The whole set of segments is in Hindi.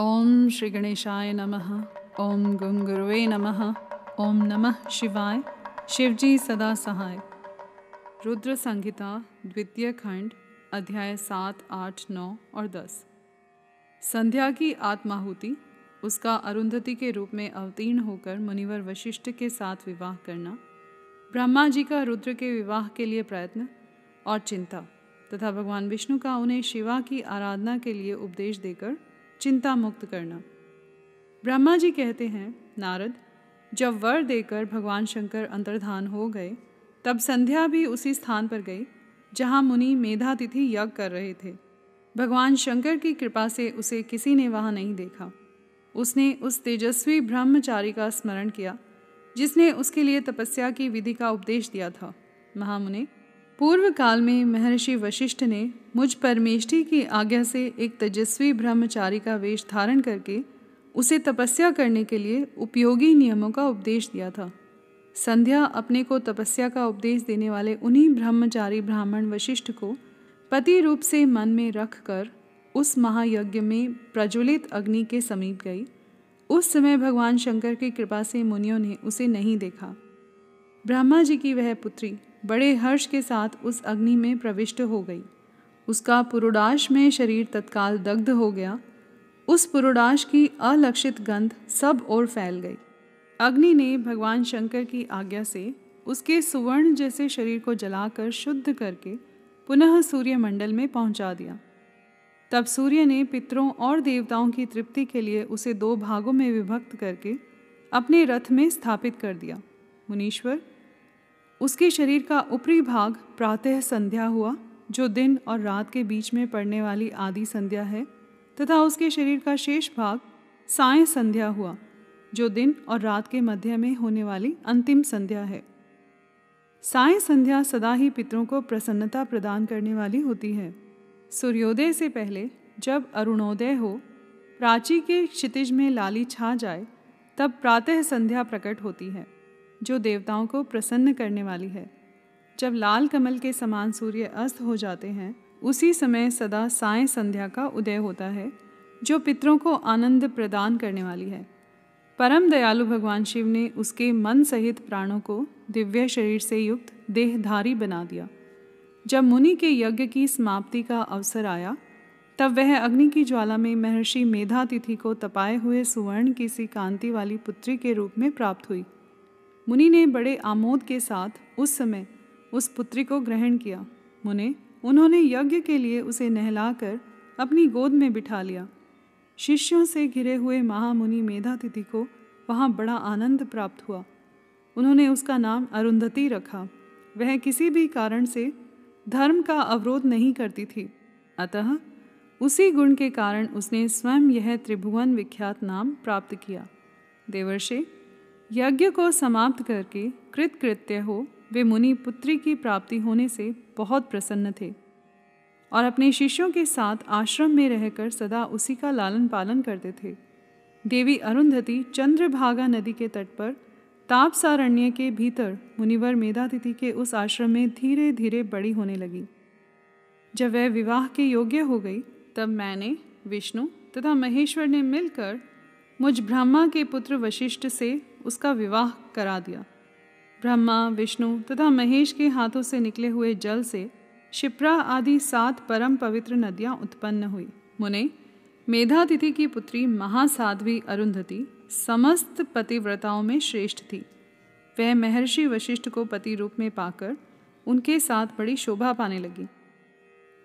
ओम श्री गणेशाय नमः। ओम गुंगुरुवे नमः। ओम नमः शिवाय। शिवजी सदा सहाय। रुद्र संहिता, द्वितीय खंड, अध्याय सात, आठ, नौ और दस। संध्या की आत्माहुति, उसका अरुंधति के रूप में अवतीर्ण होकर मुनिवर वशिष्ठ के साथ विवाह करना, ब्रह्मा जी का रुद्र के विवाह के लिए प्रयत्न और चिंता, तथा भगवान विष्णु का उन्हें शिवा की आराधना के लिए उपदेश देकर चिंता मुक्त करना। ब्रह्मा जी कहते हैं, नारद, जब वर देकर भगवान शंकर अंतर्धान हो गए, तब संध्या भी उसी स्थान पर गई, जहाँ मुनि मेधातिथि यज्ञ कर रहे थे। भगवान शंकर की कृपा से उसे किसी ने वहाँ नहीं देखा। उसने उस तेजस्वी ब्रह्मचारी का स्मरण किया, जिसने उसके लिए तपस्या की विधि का उपदेश दिया था। महामुनि पूर्व काल में महर्षि वशिष्ठ ने मुझ परमेष्ठी की आज्ञा से एक तेजस्वी ब्रह्मचारी का वेश धारण करके उसे तपस्या करने के लिए उपयोगी नियमों का उपदेश दिया था। संध्या अपने को तपस्या का उपदेश देने वाले उन्हीं ब्रह्मचारी ब्राह्मण वशिष्ठ को पति रूप से मन में रख कर उस महायज्ञ में प्रज्वलित अग्नि के समीप गई। उस समय भगवान शंकर की कृपा से मुनियों ने उसे नहीं देखा। ब्रह्मा जी की वह पुत्री बड़े हर्ष के साथ उस अग्नि में प्रविष्ट हो गई। उसका पुरुडाश में शरीर तत्काल दग्ध हो गया। उस पुरुडाश की अलक्षित गंध सब ओर फैल गई। अग्नि ने भगवान शंकर की आज्ञा से उसके सुवर्ण जैसे शरीर को जलाकर शुद्ध करके पुनः सूर्यमंडल में पहुँचा दिया। तब सूर्य ने पितरों और देवताओं की तृप्ति के लिए उसे दो भागों में विभक्त करके अपने रथ में स्थापित कर दिया। मुनीश्वर उसके शरीर का ऊपरी भाग प्रातः संध्या हुआ, जो दिन और रात के बीच में पड़ने वाली आदि संध्या है, तथा उसके शरीर का शेष भाग साय संध्या हुआ, जो दिन और रात के मध्य में होने वाली अंतिम संध्या है। साय संध्या सदा ही पितरों को प्रसन्नता प्रदान करने वाली होती है। सूर्योदय से पहले जब अरुणोदय हो, प्राची के क्षितिज में लाली छा जाए, तब प्रातः संध्या प्रकट होती है। जो देवताओं को प्रसन्न करने वाली है। जब लाल कमल के समान सूर्य अस्त हो जाते हैं, उसी समय सदा साय संध्या का उदय होता है, जो पितरों को आनंद प्रदान करने वाली है। परम दयालु भगवान शिव ने उसके मन सहित प्राणों को दिव्य शरीर से युक्त देहधारी बना दिया। जब मुनि के यज्ञ की समाप्ति का अवसर आया, तब वह अग्नि की ज्वाला में महर्षि मेधातिथि को तपाए हुए सुवर्ण की सी कांति वाली पुत्री के रूप में प्राप्त हुई। मुनि ने बड़े आमोद के साथ उस समय उस पुत्री को ग्रहण किया। मुने, उन्होंने यज्ञ के लिए उसे नहलाकर अपनी गोद में बिठा लिया। शिष्यों से घिरे हुए महामुनि मेधातिथि को वहाँ बड़ा आनंद प्राप्त हुआ। उन्होंने उसका नाम अरुंधति रखा। वह किसी भी कारण से धर्म का अवरोध नहीं करती थी। अतः उसी गुण के कारण उसने स्वयं यह त्रिभुवन विख्यात नाम प्राप्त किया। देवर्षि यज्ञ को समाप्त करके कृतकृत्य हो, वे मुनि पुत्री की प्राप्ति होने से बहुत प्रसन्न थे। और अपने शिष्यों के साथ आश्रम में रहकर सदा उसी का लालन पालन करते थे। देवी अरुंधति चंद्रभागा नदी के तट पर तापसारण्य के भीतर मुनिवर मेधातिथि के उस आश्रम में धीरे धीरे बड़ी होने लगी। जब वह विवाह के योग्य हो गई, तब मैंने, विष्णु तथा महेश्वर ने मिलकर मुझ ब्रह्मा के पुत्र वशिष्ठ से उसका विवाह करा दिया। ब्रह्मा, विष्णु तथा महेश के हाथों से निकले हुए जल से शिप्रा आदि सात परम पवित्र नदियाँ उत्पन्न हुई। मुने, मेधातिथि की पुत्री महासाध्वी अरुंधति समस्त पतिव्रताओं में श्रेष्ठ थी। वह महर्षि वशिष्ठ को पति रूप में पाकर उनके साथ बड़ी शोभा पाने लगी।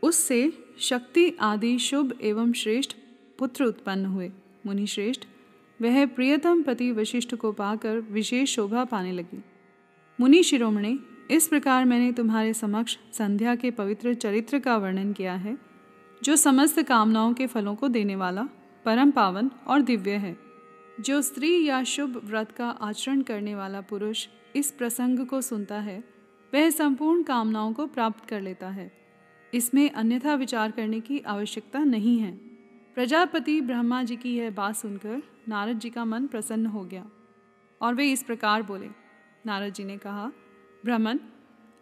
उससे शक्ति आदि शुभ एवं श्रेष्ठ पुत्र उत्पन्न हुए। मुनि श्रेष्ठ वह प्रियतम पति वशिष्ठ को पाकर विशेष शोभा पाने लगी। मुनि शिरोमणि, इस प्रकार मैंने तुम्हारे समक्ष संध्या के पवित्र चरित्र का वर्णन किया है, जो समस्त कामनाओं के फलों को देने वाला, परम पावन और दिव्य है, जो स्त्री या शुभ व्रत का आचरण करने वाला पुरुष इस प्रसंग को सुनता है, वह संपूर्ण कामनाओं को प्राप्त कर लेता है। इसमें अन्यथा विचार करने की आवश्यकता नहीं है। प्रजापति ब्रह्मा जी की यह बात सुनकर नारद जी का मन प्रसन्न हो गया और वे इस प्रकार बोले। नारद जी ने कहा, ब्रह्मन,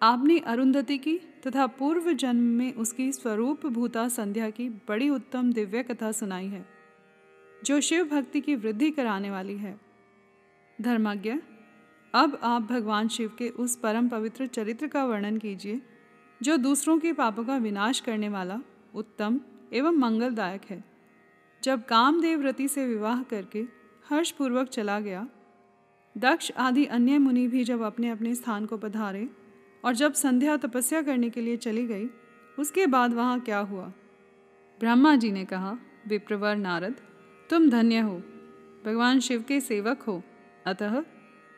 आपने अरुंधति की तथा पूर्व जन्म में उसकी स्वरूप भूता संध्या की बड़ी उत्तम दिव्य कथा सुनाई है, जो शिव भक्ति की वृद्धि कराने वाली है। धर्मज्ञ, अब आप भगवान शिव के उस परम पवित्र चरित्र का वर्णन कीजिए, जो दूसरों के पापों का विनाश करने वाला उत्तम एवं मंगलदायक है। जब कामदेव रति से विवाह करके हर्षपूर्वक चला गया, दक्ष आदि अन्य मुनि भी जब अपने अपने स्थान को पधारे और जब संध्या तपस्या करने के लिए चली गई, उसके बाद वहाँ क्या हुआ? ब्रह्मा जी ने कहा, विप्रवर नारद, तुम धन्य हो। भगवान शिव के सेवक हो। अतः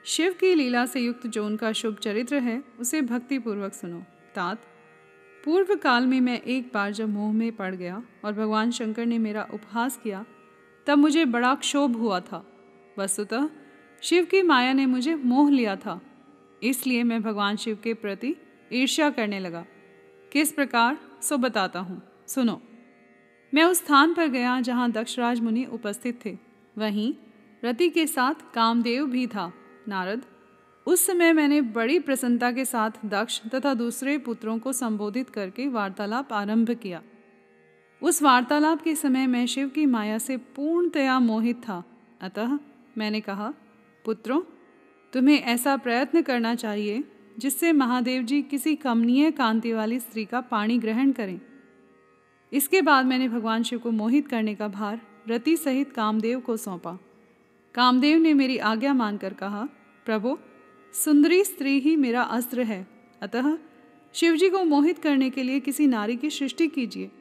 शिव की लीला से युक्त जो उनका शुभ चरित्र है, उसे भक्तिपूर्वक सुनो। तात पूर्व काल में मैं एक बार जब मोह में पड़ गया और भगवान शंकर ने मेरा उपहास किया, तब मुझे बड़ा क्षोभ हुआ था। वस्तुतः शिव की माया ने मुझे मोह लिया था। इसलिए मैं भगवान शिव के प्रति ईर्ष्या करने लगा। किस प्रकार? सो बताता हूँ। सुनो। मैं उस स्थान पर गया जहाँ दक्षराज मुनि उपस्थित थे। वहीं रति के साथ कामदेव भी था। नारद उस समय मैंने बड़ी प्रसन्नता के साथ दक्ष तथा दूसरे पुत्रों को संबोधित करके वार्तालाप आरंभ किया। उस वार्तालाप के समय मैं शिव की माया से पूर्णतया मोहित था। अतः मैंने कहा, पुत्रों, तुम्हें ऐसा प्रयत्न करना चाहिए जिससे महादेव जी किसी कमनीय कांति वाली स्त्री का पाणी ग्रहण करें। इसके बाद मैंने भगवान शिव को मोहित करने का भार रति सहित कामदेव को सौंपा। कामदेव ने मेरी आज्ञा मानकर कहा, प्रभु सुंदरी स्त्री ही मेरा अस्त्र है। अतः शिवजी को मोहित करने के लिए किसी नारी की सृष्टि कीजिए।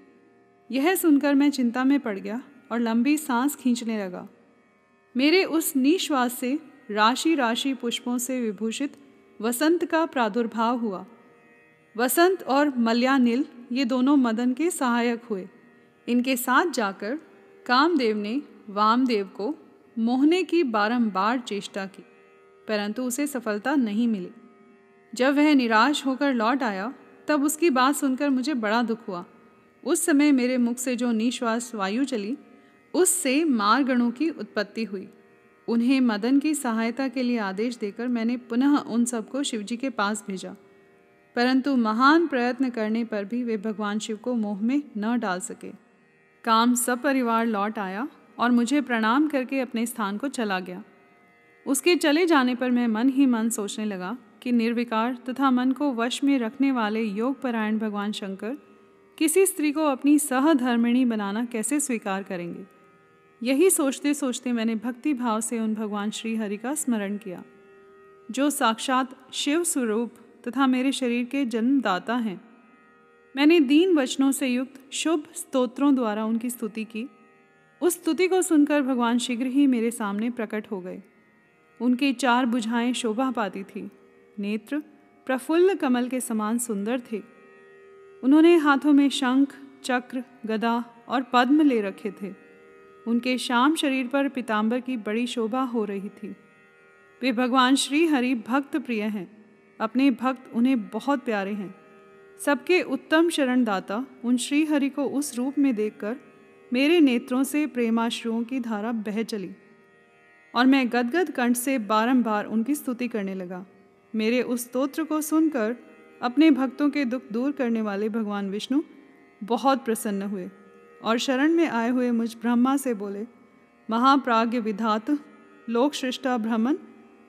यह सुनकर मैं चिंता में पड़ गया और लंबी सांस खींचने लगा। मेरे उस निश्वास से राशि राशि पुष्पों से विभूषित वसंत का प्रादुर्भाव हुआ। वसंत और मल्यानिल ये दोनों मदन के सहायक हुए। इनके साथ जाकर कामदेव ने वामदेव को मोहने की बारंबार चेष्टा की। परंतु उसे सफलता नहीं मिली। जब वह निराश होकर लौट आया, तब उसकी बात सुनकर मुझे बड़ा दुख हुआ। उस समय मेरे मुख से जो निश्वास वायु चली, उससे मारगणों की उत्पत्ति हुई। उन्हें मदन की सहायता के लिए आदेश देकर मैंने पुनः उन सबको शिवजी के पास भेजा। परंतु महान प्रयत्न करने पर भी वे भगवान शिव को मोह में न डाल सके। काम सब परिवार लौट आया और मुझे प्रणाम करके अपने स्थान को चला गया। उसके चले जाने पर मैं मन ही मन सोचने लगा कि निर्विकार तथा मन को वश में रखने वाले योग परायण भगवान शंकर किसी स्त्री को अपनी सहधर्मिणी बनाना कैसे स्वीकार करेंगे? यही सोचते सोचते मैंने भक्ति भाव से उन भगवान श्री हरि का स्मरण किया, जो साक्षात शिव स्वरूप तथा मेरे शरीर के जन्मदाता हैं। मैंने दीन वचनों से युक्त शुभ स्तोत्रों द्वारा उनकी स्तुति की। उस स्तुति को सुनकर भगवान शीघ्र ही मेरे सामने प्रकट हो गए। उनके चार बुझाएँ शोभा पाती थी। नेत्र प्रफुल्ल कमल के समान सुंदर थे। उन्होंने हाथों में शंख, चक्र, गदा और पद्म ले रखे थे। उनके शाम शरीर पर पिताम्बर की बड़ी शोभा हो रही थी। वे भगवान श्री हरि भक्त प्रिय हैं। अपने भक्त उन्हें बहुत प्यारे हैं। सबके उत्तम शरणदाता उन श्री हरि को उस रूप में देखकर मेरे नेत्रों से प्रेमाश्रुओं की धारा बह चली। और मैं गदगद कंठ से बारंबार उनकी स्तुति करने लगा। मेरे उस स्तोत्र को सुनकर अपने भक्तों के दुख दूर करने वाले भगवान विष्णु बहुत प्रसन्न हुए और शरण में आए हुए मुझ ब्रह्मा से बोले महाप्राग्य विधात लोक सृष्टा ब्राह्मण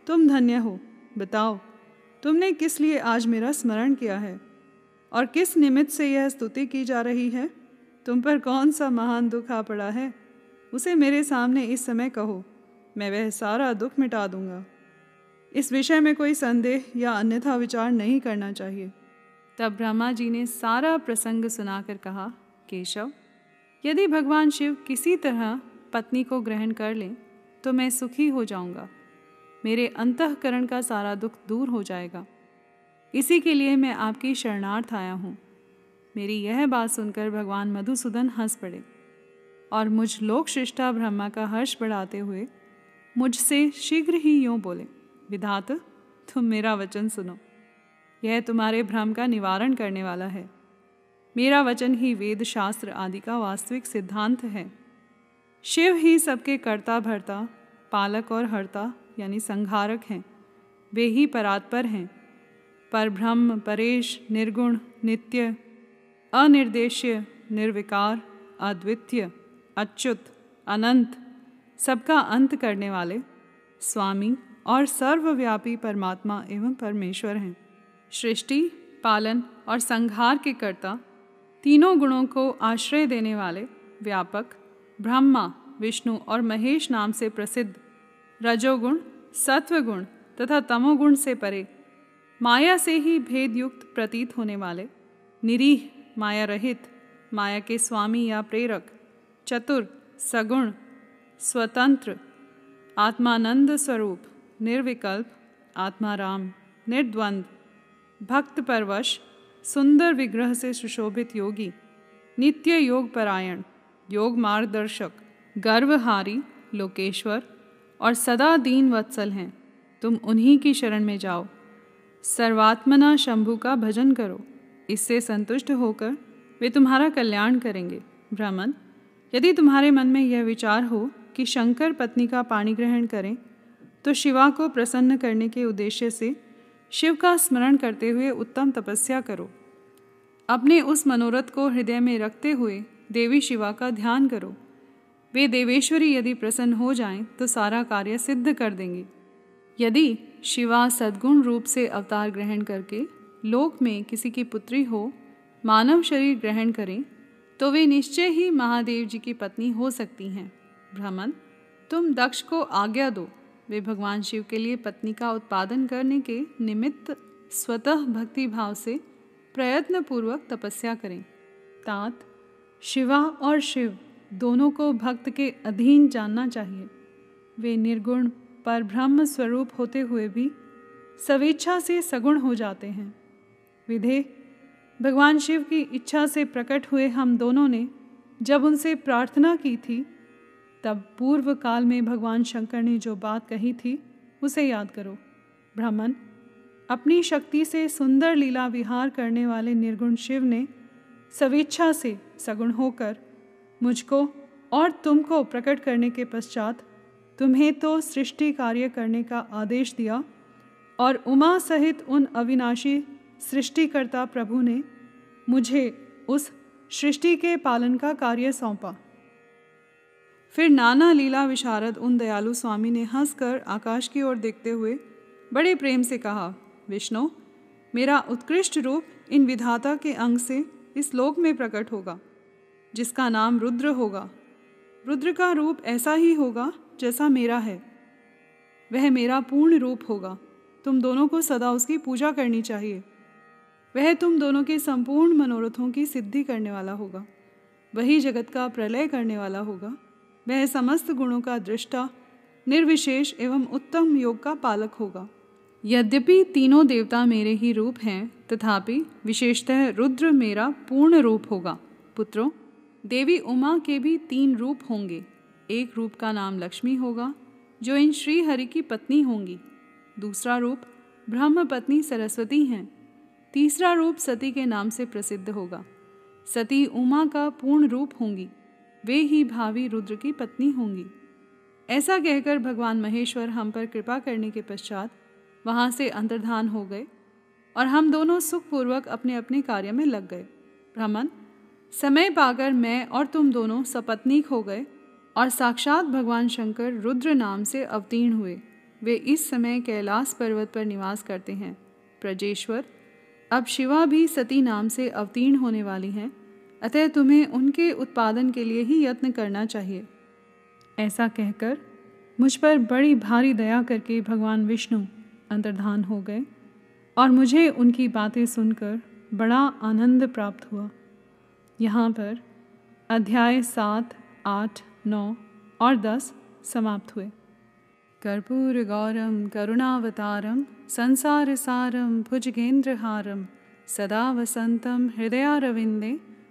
तुम धन्य हो। बताओ, तुमने किस लिए आज मेरा स्मरण किया है? और किस निमित्त से यह स्तुति की जा रही है? तुम पर कौन सा महान दुख आ पड़ा है? उसे मेरे सामने इस समय कहो। मैं वह सारा दुख मिटा दूँगा। इस विषय में कोई संदेह या अन्यथा विचार नहीं करना चाहिए। तब ब्रह्मा जी ने सारा प्रसंग सुनाकर कहा, केशव, यदि भगवान शिव किसी तरह पत्नी को ग्रहण कर लें तो मैं सुखी हो जाऊँगा। मेरे अंतकरण का सारा दुख दूर हो जाएगा। इसी के लिए मैं आपकी शरणार्थ आया हूँ। मेरी यह बात सुनकर भगवान मधुसूदन हंस पड़े और मुझ लोक श्रेष्ठा ब्रह्मा का हर्ष बढ़ाते हुए मुझसे शीघ्र ही यूँ बोले, विधात, तुम मेरा वचन सुनो। यह तुम्हारे भ्रम का निवारण करने वाला है। मेरा वचन ही वेद शास्त्र आदि का वास्तविक सिद्धांत है। शिव ही सबके कर्ता भरता पालक और हर्ता, यानी संहारक हैं। वे ही परात्पर हैं। पर ब्रह्म परेश, निर्गुण, नित्य, अनिर्देश्य, निर्विकार, अद्वितीय, अच्युत, अनंत सबका अंत करने वाले, स्वामी और सर्वव्यापी परमात्मा एवं परमेश्वर हैं। सृष्टि, पालन और संहार के कर्ता, तीनों गुणों को आश्रय देने वाले व्यापक, ब्रह्मा, विष्णु और महेश नाम से प्रसिद्ध, रजोगुण, सत्वगुण तथा तमोगुण से परे, माया से ही भेदयुक्त प्रतीत होने वाले, निरीह, माया रहित, माया के स्वामी या प्रेरक, चतुर, सगुण स्वतंत्र, आत्मानंद स्वरूप, निर्विकल्प, आत्माराम, निर्द्वंद भक्त परवश सुंदर विग्रह से सुशोभित योगी, नित्य योग परायण, योग मार्गदर्शक, गर्वहारी, लोकेश्वर और सदा दीन वत्सल हैं। तुम उन्हीं की शरण में जाओ। सर्वात्मना शंभु का भजन करो। इससे संतुष्ट होकर वे तुम्हारा कल्याण करेंगे। ब्राह्मण, यदि तुम्हारे मन में यह विचार हो कि शंकर पत्नी का पाणी ग्रहण करें तो शिवा को प्रसन्न करने के उद्देश्य से शिव का स्मरण करते हुए उत्तम तपस्या करो। अपने उस मनोरथ को हृदय में रखते हुए देवी शिवा का ध्यान करो। वे देवेश्वरी यदि प्रसन्न हो जाएँ तो सारा कार्य सिद्ध कर देंगी। यदि शिवा सद्गुण रूप से अवतार ग्रहण करके लोक में किसी की पुत्री हो, मानव शरीर ग्रहण करें तो वे निश्चय ही महादेव जी की पत्नी हो सकती हैं। ब्राह्मण, तुम दक्ष को आज्ञा दो। वे भगवान शिव के लिए पत्नी का उत्पादन करने के निमित्त स्वतः भक्ति भाव से प्रयत्न पूर्वक तपस्या करें। तात, शिवा और शिव दोनों को भक्त के अधीन जानना चाहिए। वे निर्गुण पर ब्रह्म स्वरूप होते हुए भी स्वेच्छा से सगुण हो जाते हैं। विधे, भगवान शिव की इच्छा से प्रकट हुए हम दोनों ने जब उनसे प्रार्थना की थी तब पूर्व काल में भगवान शंकर ने जो बात कही थी, उसे याद करो। ब्राह्मण, अपनी शक्ति से सुंदर लीला विहार करने वाले निर्गुण शिव ने स्वेच्छा से सगुण होकर मुझको और तुमको प्रकट करने के पश्चात तुम्हें तो सृष्टि कार्य करने का आदेश दिया और उमा सहित उन अविनाशी सृष्टिकर्ता प्रभु ने मुझे उस सृष्टि के पालन का कार्य सौंपा। फिर नाना लीला विशारद उन दयालु स्वामी ने हंसकर आकाश की ओर देखते हुए बड़े प्रेम से कहा, विष्णु, मेरा उत्कृष्ट रूप इन विधाता के अंग से इस लोक में प्रकट होगा, जिसका नाम रुद्र होगा। रुद्र का रूप ऐसा ही होगा जैसा मेरा है। वह मेरा पूर्ण रूप होगा। तुम दोनों को सदा उसकी पूजा करनी चाहिए। वह तुम दोनों के संपूर्ण मनोरथों की सिद्धि करने वाला होगा। वही जगत का प्रलय करने वाला होगा। वह समस्त गुणों का दृष्टा, निर्विशेष एवं उत्तम योग का पालक होगा। यद्यपि तीनों देवता मेरे ही रूप हैं, तथापि विशेषतः रुद्र मेरा पूर्ण रूप होगा। पुत्रों, देवी उमा के भी तीन रूप होंगे। एक रूप का नाम लक्ष्मी होगा, जो इन श्री हरि की पत्नी होंगी। दूसरा रूप ब्रह्म पत्नी सरस्वती हैं। तीसरा रूप सती के नाम से प्रसिद्ध होगा। सती उमा का पूर्ण रूप होंगी। वे ही भावी रुद्र की पत्नी होंगी। ऐसा कहकर भगवान महेश्वर हम पर कृपा करने के पश्चात वहाँ से अंतर्धान हो गए और हम दोनों सुखपूर्वक अपने अपने कार्य में लग गए। ब्राह्मण समय पाकर मैं और तुम दोनों सपत्नीक हो गए और साक्षात भगवान शंकर रुद्र नाम से अवतीर्ण हुए। वे इस समय कैलाश पर्वत पर निवास करते हैं। प्रजेश्वर, अब शिवा भी सती नाम से अवतीर्ण होने वाली हैं। अतः तुम्हें उनके उत्पादन के लिए ही यत्न करना चाहिए। ऐसा कहकर मुझ पर बड़ी भारी दया करके भगवान विष्णु अंतर्धान हो गए और मुझे उनकी बातें सुनकर बड़ा आनंद प्राप्त हुआ। यहाँ पर अध्याय सात, आठ, नौ और दस समाप्त हुए। कर्पूर गौरम, करुणावतारम, संसार सारम, भुजगेंद्रहारम, सदा वसंतम, हृदयारविंदे